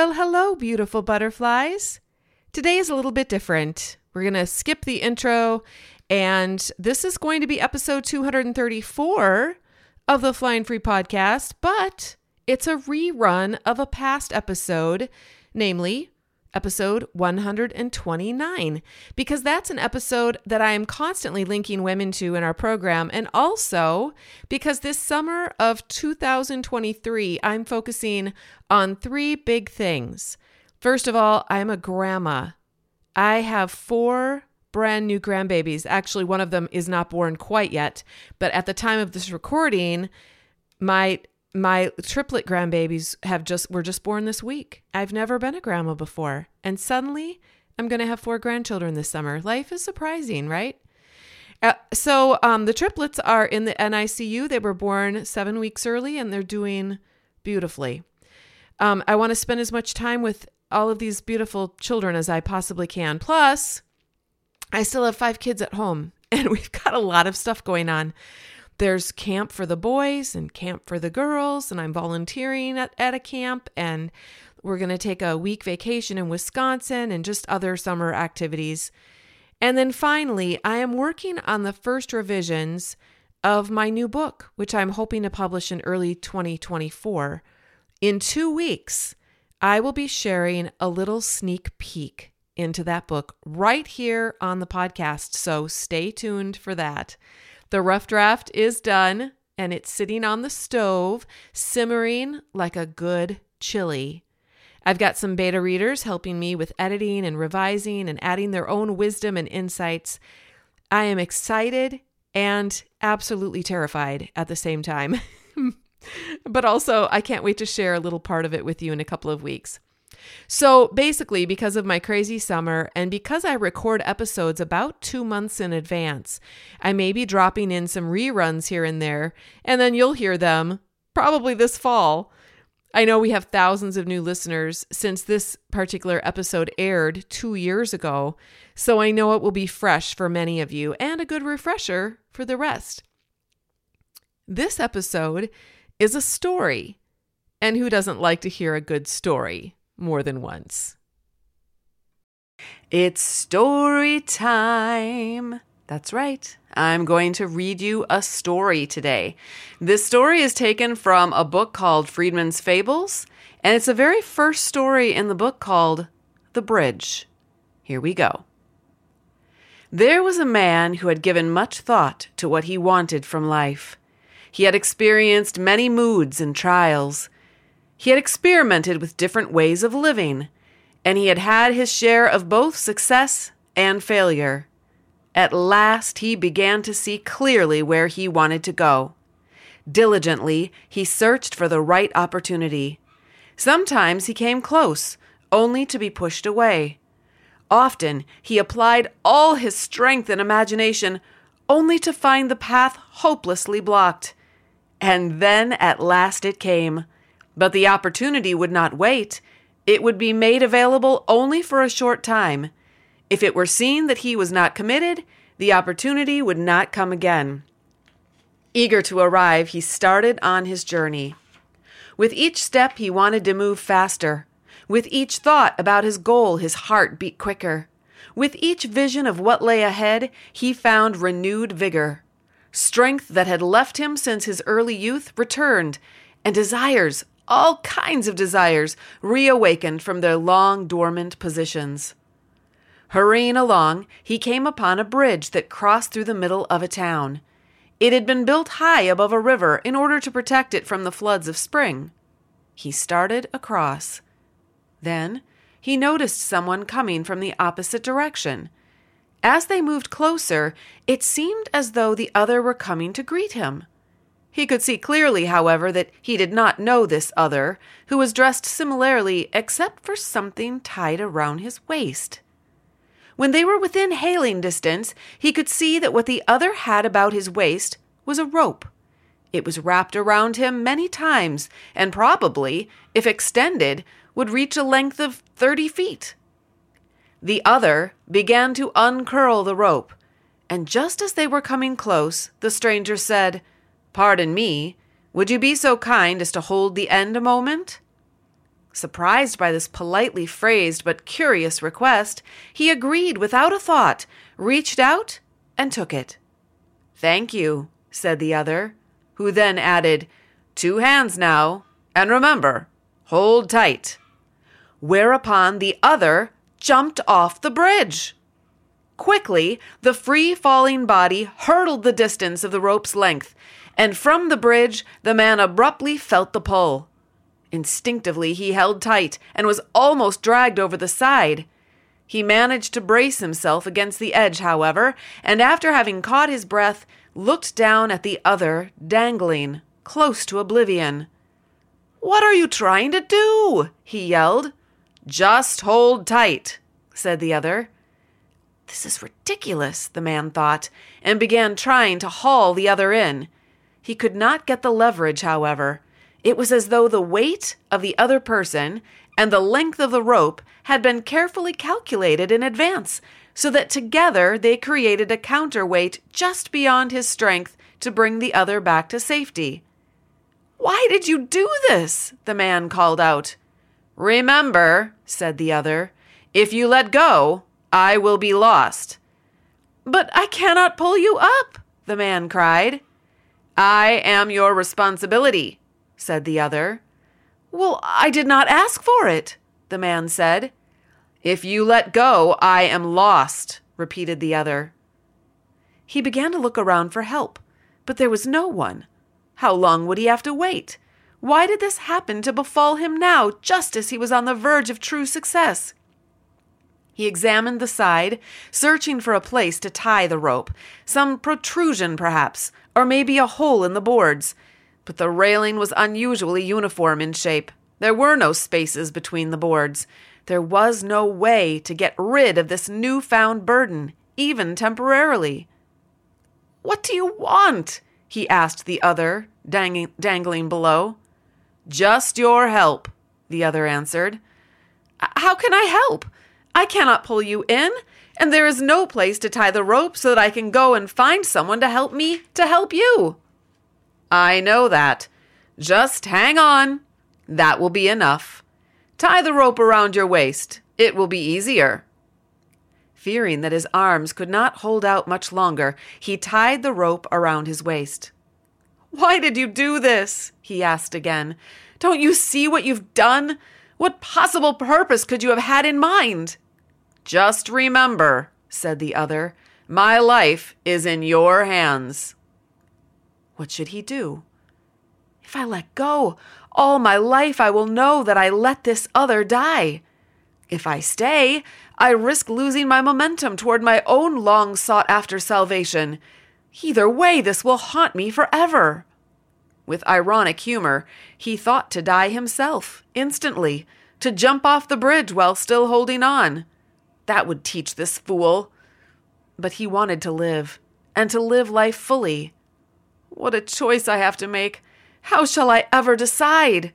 Well, hello, beautiful butterflies. Today is a little bit different. We're going to skip the intro, and this is going to be episode 234 of the Flying Free podcast, but it's a rerun of a past episode, namely episode 129, because that's an episode that I am constantly linking women to in our program. And also because this summer of 2023, I'm focusing on three big things. First of all, I'm a grandma. I have four brand new grandbabies. Actually, one of them is not born quite yet, but at the time of this recording, my my triplet grandbabies have just were just born this week. I've never been a grandma before, and suddenly I'm going to have four grandchildren this summer. Life is surprising, right? Uh, so um, the triplets are in the NICU. They were born seven weeks early, and they're doing beautifully. Um, I want to spend as much time with all of these beautiful children as I possibly can. Plus, I still have five kids at home, and we've got a lot of stuff going on there's camp for the boys and camp for the girls, and I'm volunteering at, at a camp, and we're going to take a week vacation in Wisconsin and just other summer activities. And then finally, I am working on the first revisions of my new book, which I'm hoping to publish in early 2024. In two weeks, I will be sharing a little sneak peek into that book right here on the podcast. So stay tuned for that. The rough draft is done and it's sitting on the stove, simmering like a good chili. I've got some beta readers helping me with editing and revising and adding their own wisdom and insights. I am excited and absolutely terrified at the same time. but also, I can't wait to share a little part of it with you in a couple of weeks. So basically, because of my crazy summer and because I record episodes about two months in advance, I may be dropping in some reruns here and there, and then you'll hear them probably this fall. I know we have thousands of new listeners since this particular episode aired two years ago, so I know it will be fresh for many of you and a good refresher for the rest. This episode is a story, and who doesn't like to hear a good story? More than once. It's story time. That's right. I'm going to read you a story today. This story is taken from a book called Friedman's Fables, and it's the very first story in the book called The Bridge. Here we go. There was a man who had given much thought to what he wanted from life. He had experienced many moods and trials. He had experimented with different ways of living, and he had had his share of both success and failure. At last, he began to see clearly where he wanted to go. Diligently, he searched for the right opportunity. Sometimes he came close, only to be pushed away. Often he applied all his strength and imagination, only to find the path hopelessly blocked. And then at last it came but the opportunity would not wait. It would be made available only for a short time. If it were seen that he was not committed, the opportunity would not come again. Eager to arrive, he started on his journey. With each step, he wanted to move faster. With each thought about his goal, his heart beat quicker. With each vision of what lay ahead, he found renewed vigor. Strength that had left him since his early youth returned, and desires all kinds of desires reawakened from their long dormant positions. Hurrying along, he came upon a bridge that crossed through the middle of a town. It had been built high above a river in order to protect it from the floods of spring. He started across. Then he noticed someone coming from the opposite direction. As they moved closer, it seemed as though the other were coming to greet him. He could see clearly, however, that he did not know this other, who was dressed similarly except for something tied around his waist. When they were within hailing distance, he could see that what the other had about his waist was a rope. It was wrapped around him many times, and probably, if extended, would reach a length of thirty feet. The other began to uncurl the rope, and just as they were coming close, the stranger said, Pardon me, would you be so kind as to hold the end a moment? Surprised by this politely phrased but curious request, he agreed without a thought, reached out, and took it. Thank you, said the other, who then added, Two hands now, and remember, hold tight. Whereupon the other jumped off the bridge. Quickly, the free falling body hurtled the distance of the rope's length, and from the bridge the man abruptly felt the pull. Instinctively, he held tight and was almost dragged over the side. He managed to brace himself against the edge, however, and after having caught his breath, looked down at the other, dangling, close to oblivion. What are you trying to do? he yelled. Just hold tight, said the other. This is ridiculous, the man thought, and began trying to haul the other in. He could not get the leverage, however. It was as though the weight of the other person and the length of the rope had been carefully calculated in advance, so that together they created a counterweight just beyond his strength to bring the other back to safety. Why did you do this? the man called out. Remember, said the other, if you let go, I will be lost. But I cannot pull you up, the man cried. I am your responsibility, said the other. Well, I did not ask for it, the man said. If you let go, I am lost, repeated the other. He began to look around for help, but there was no one. How long would he have to wait? Why did this happen to befall him now, just as he was on the verge of true success? He examined the side, searching for a place to tie the rope, some protrusion perhaps, or maybe a hole in the boards. But the railing was unusually uniform in shape. There were no spaces between the boards. There was no way to get rid of this new-found burden, even temporarily. What do you want? he asked the other, dang- dangling below. Just your help, the other answered. How can I help? I cannot pull you in, and there is no place to tie the rope so that I can go and find someone to help me to help you. I know that. Just hang on. That will be enough. Tie the rope around your waist. It will be easier. Fearing that his arms could not hold out much longer, he tied the rope around his waist. Why did you do this? he asked again. Don't you see what you've done? What possible purpose could you have had in mind? Just remember, said the other, my life is in your hands. What should he do? If I let go, all my life I will know that I let this other die. If I stay, I risk losing my momentum toward my own long sought after salvation. Either way, this will haunt me forever. With ironic humor, he thought to die himself, instantly, to jump off the bridge while still holding on. That would teach this fool. But he wanted to live, and to live life fully. What a choice I have to make! How shall I ever decide?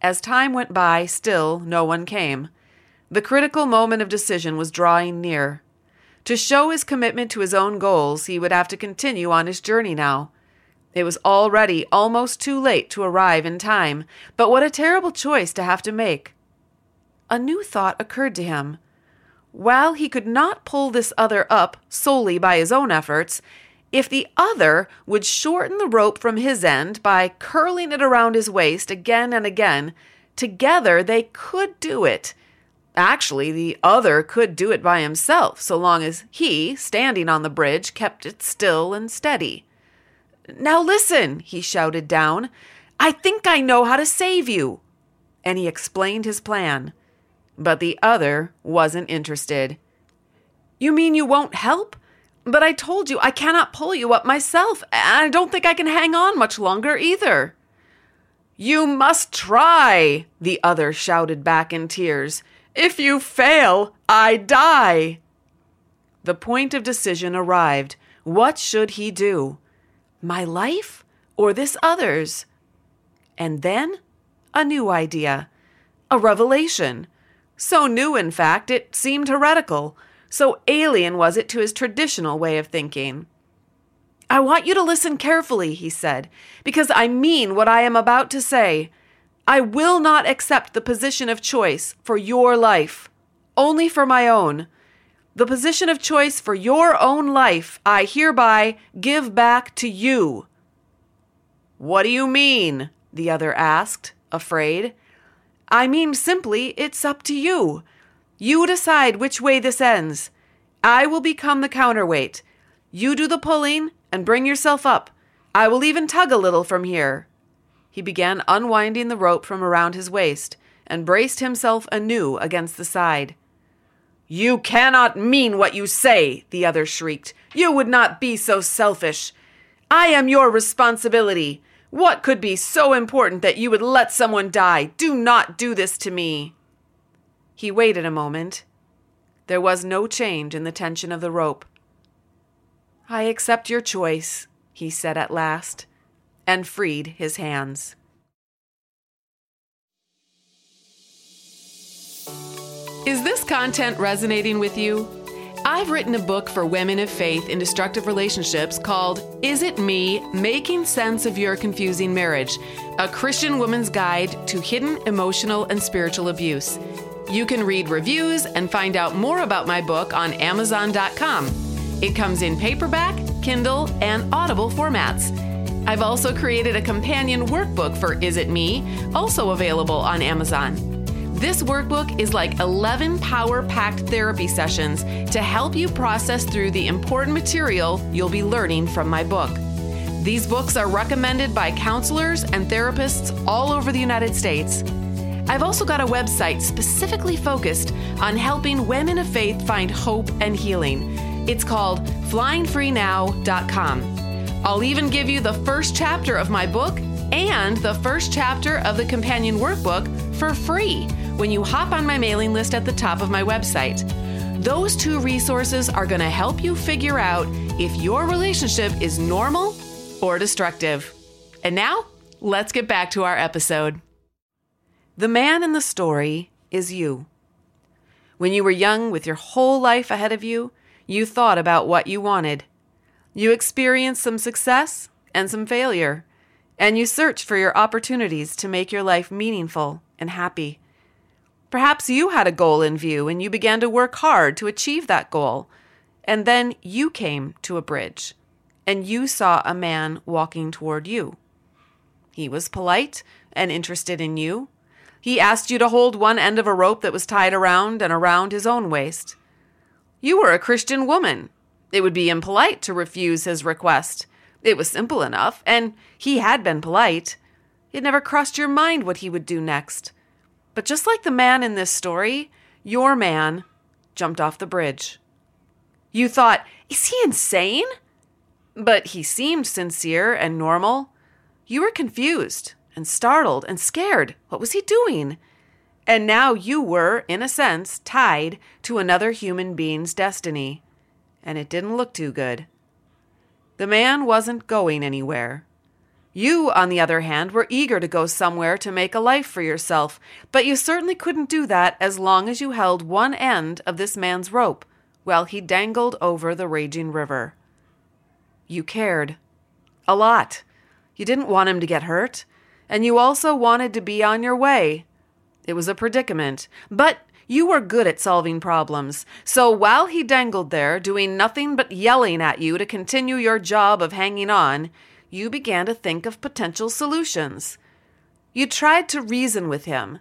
As time went by, still no one came. The critical moment of decision was drawing near. To show his commitment to his own goals, he would have to continue on his journey now. It was already almost too late to arrive in time, but what a terrible choice to have to make. A new thought occurred to him. While he could not pull this other up solely by his own efforts, if the other would shorten the rope from his end by curling it around his waist again and again, together they could do it. Actually, the other could do it by himself, so long as he, standing on the bridge, kept it still and steady. Now listen, he shouted down. I think I know how to save you. And he explained his plan. But the other wasn't interested. You mean you won't help? But I told you I cannot pull you up myself, and I don't think I can hang on much longer either. You must try, the other shouted back in tears. If you fail, I die. The point of decision arrived. What should he do? My life or this other's? And then a new idea, a revelation. So new, in fact, it seemed heretical. So alien was it to his traditional way of thinking. I want you to listen carefully, he said, because I mean what I am about to say. I will not accept the position of choice for your life, only for my own. The position of choice for your own life I hereby give back to you. What do you mean? the other asked, afraid. I mean simply, it's up to you. You decide which way this ends. I will become the counterweight. You do the pulling and bring yourself up. I will even tug a little from here. He began unwinding the rope from around his waist and braced himself anew against the side. You cannot mean what you say, the other shrieked. You would not be so selfish. I am your responsibility. What could be so important that you would let someone die? Do not do this to me. He waited a moment. There was no change in the tension of the rope. I accept your choice, he said at last and freed his hands. Is this content resonating with you? I've written a book for women of faith in destructive relationships called Is It Me? Making Sense of Your Confusing Marriage, a Christian woman's guide to hidden emotional and spiritual abuse. You can read reviews and find out more about my book on Amazon.com. It comes in paperback, Kindle, and Audible formats. I've also created a companion workbook for Is It Me, also available on Amazon. This workbook is like 11 power packed therapy sessions to help you process through the important material you'll be learning from my book. These books are recommended by counselors and therapists all over the United States. I've also got a website specifically focused on helping women of faith find hope and healing. It's called flyingfreenow.com. I'll even give you the first chapter of my book and the first chapter of the companion workbook for free when you hop on my mailing list at the top of my website. Those two resources are going to help you figure out if your relationship is normal or destructive. And now, let's get back to our episode. The man in the story is you. When you were young, with your whole life ahead of you, you thought about what you wanted you experienced some success and some failure, and you searched for your opportunities to make your life meaningful and happy. Perhaps you had a goal in view and you began to work hard to achieve that goal. And then you came to a bridge and you saw a man walking toward you. He was polite and interested in you. He asked you to hold one end of a rope that was tied around and around his own waist. You were a Christian woman it would be impolite to refuse his request. It was simple enough, and he had been polite. It never crossed your mind what he would do next. But just like the man in this story, your man jumped off the bridge. You thought, is he insane? But he seemed sincere and normal. You were confused and startled and scared. What was he doing? And now you were, in a sense, tied to another human being's destiny and it didn't look too good. The man wasn't going anywhere. You, on the other hand, were eager to go somewhere to make a life for yourself, but you certainly couldn't do that as long as you held one end of this man's rope while he dangled over the raging river. You cared. A lot. You didn't want him to get hurt, and you also wanted to be on your way. It was a predicament, but you were good at solving problems, so while he dangled there, doing nothing but yelling at you to continue your job of hanging on, you began to think of potential solutions. You tried to reason with him.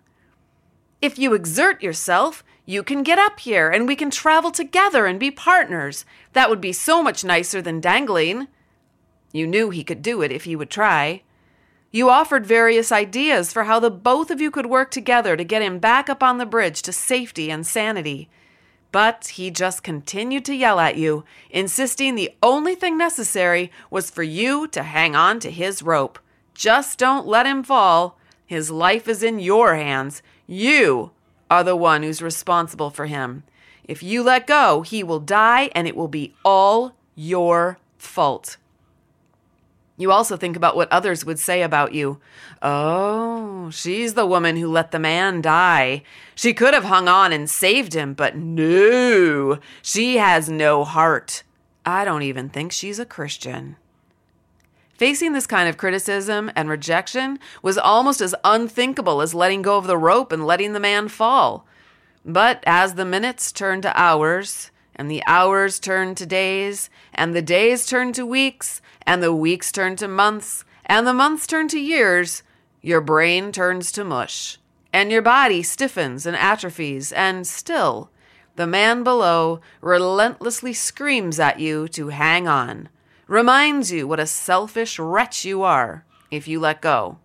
If you exert yourself, you can get up here and we can travel together and be partners. That would be so much nicer than dangling. You knew he could do it if he would try. You offered various ideas for how the both of you could work together to get him back up on the bridge to safety and sanity. But he just continued to yell at you, insisting the only thing necessary was for you to hang on to his rope. Just don't let him fall. His life is in your hands. You are the one who's responsible for him. If you let go, he will die and it will be all your fault. You also think about what others would say about you. Oh, she's the woman who let the man die. She could have hung on and saved him, but no, she has no heart. I don't even think she's a Christian. Facing this kind of criticism and rejection was almost as unthinkable as letting go of the rope and letting the man fall. But as the minutes turned to hours, and the hours turned to days, and the days turned to weeks, and the weeks turn to months, and the months turn to years, your brain turns to mush, and your body stiffens and atrophies, and still, the man below relentlessly screams at you to hang on reminds you what a selfish wretch you are if you let go.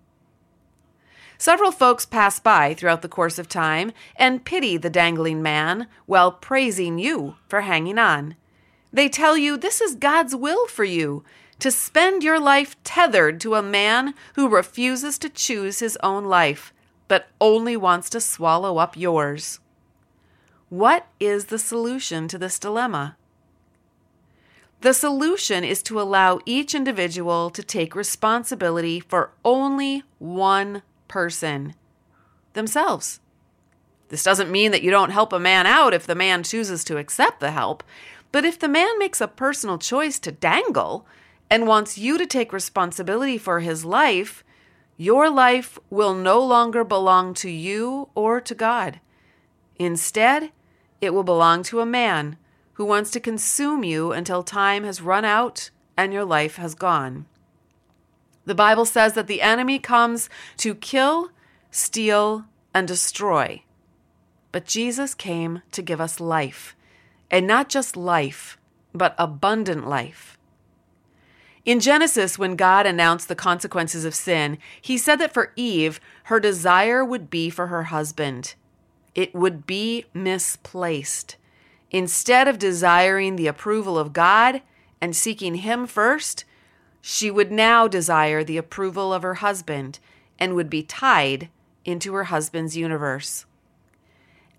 Several folks pass by throughout the course of time and pity the dangling man while praising you for hanging on. They tell you this is God's will for you to spend your life tethered to a man who refuses to choose his own life, but only wants to swallow up yours. What is the solution to this dilemma? The solution is to allow each individual to take responsibility for only one person themselves. This doesn't mean that you don't help a man out if the man chooses to accept the help, but if the man makes a personal choice to dangle and wants you to take responsibility for his life, your life will no longer belong to you or to God. Instead, it will belong to a man who wants to consume you until time has run out and your life has gone. The Bible says that the enemy comes to kill, steal, and destroy. But Jesus came to give us life, and not just life, but abundant life. In Genesis, when God announced the consequences of sin, he said that for Eve, her desire would be for her husband. It would be misplaced. Instead of desiring the approval of God and seeking Him first, she would now desire the approval of her husband and would be tied into her husband's universe.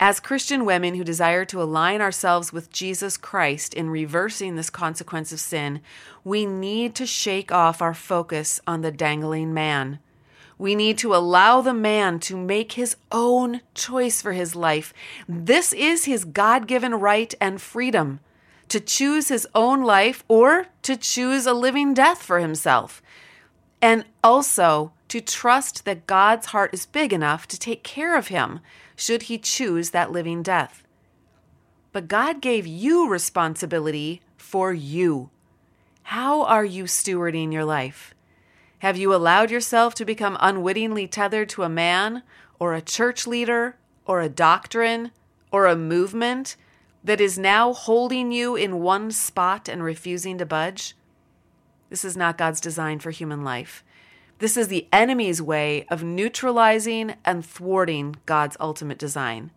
As Christian women who desire to align ourselves with Jesus Christ in reversing this consequence of sin, we need to shake off our focus on the dangling man. We need to allow the man to make his own choice for his life. This is his God given right and freedom to choose his own life or to choose a living death for himself. And also to trust that God's heart is big enough to take care of him should he choose that living death. But God gave you responsibility for you. How are you stewarding your life? Have you allowed yourself to become unwittingly tethered to a man or a church leader or a doctrine or a movement that is now holding you in one spot and refusing to budge? This is not God's design for human life. This is the enemy's way of neutralizing and thwarting God's ultimate design.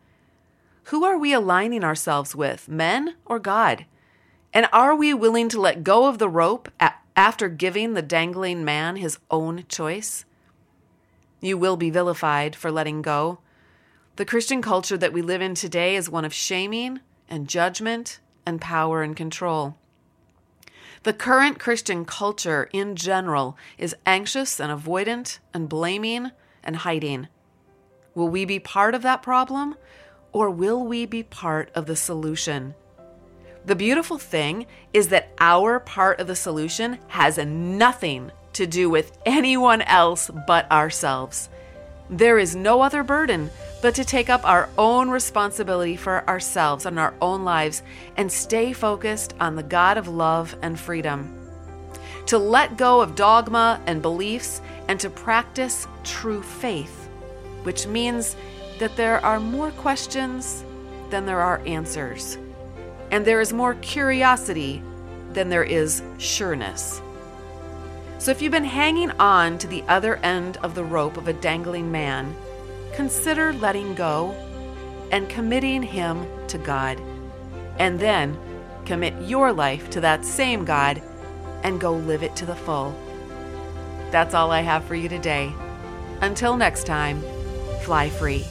Who are we aligning ourselves with, men or God? And are we willing to let go of the rope after giving the dangling man his own choice? You will be vilified for letting go. The Christian culture that we live in today is one of shaming and judgment and power and control. The current Christian culture in general is anxious and avoidant and blaming and hiding. Will we be part of that problem or will we be part of the solution? The beautiful thing is that our part of the solution has nothing to do with anyone else but ourselves. There is no other burden but to take up our own responsibility for ourselves and our own lives and stay focused on the God of love and freedom. To let go of dogma and beliefs and to practice true faith, which means that there are more questions than there are answers and there is more curiosity than there is sureness. So if you've been hanging on to the other end of the rope of a dangling man, consider letting go and committing him to God. And then commit your life to that same God and go live it to the full. That's all I have for you today. Until next time, fly free.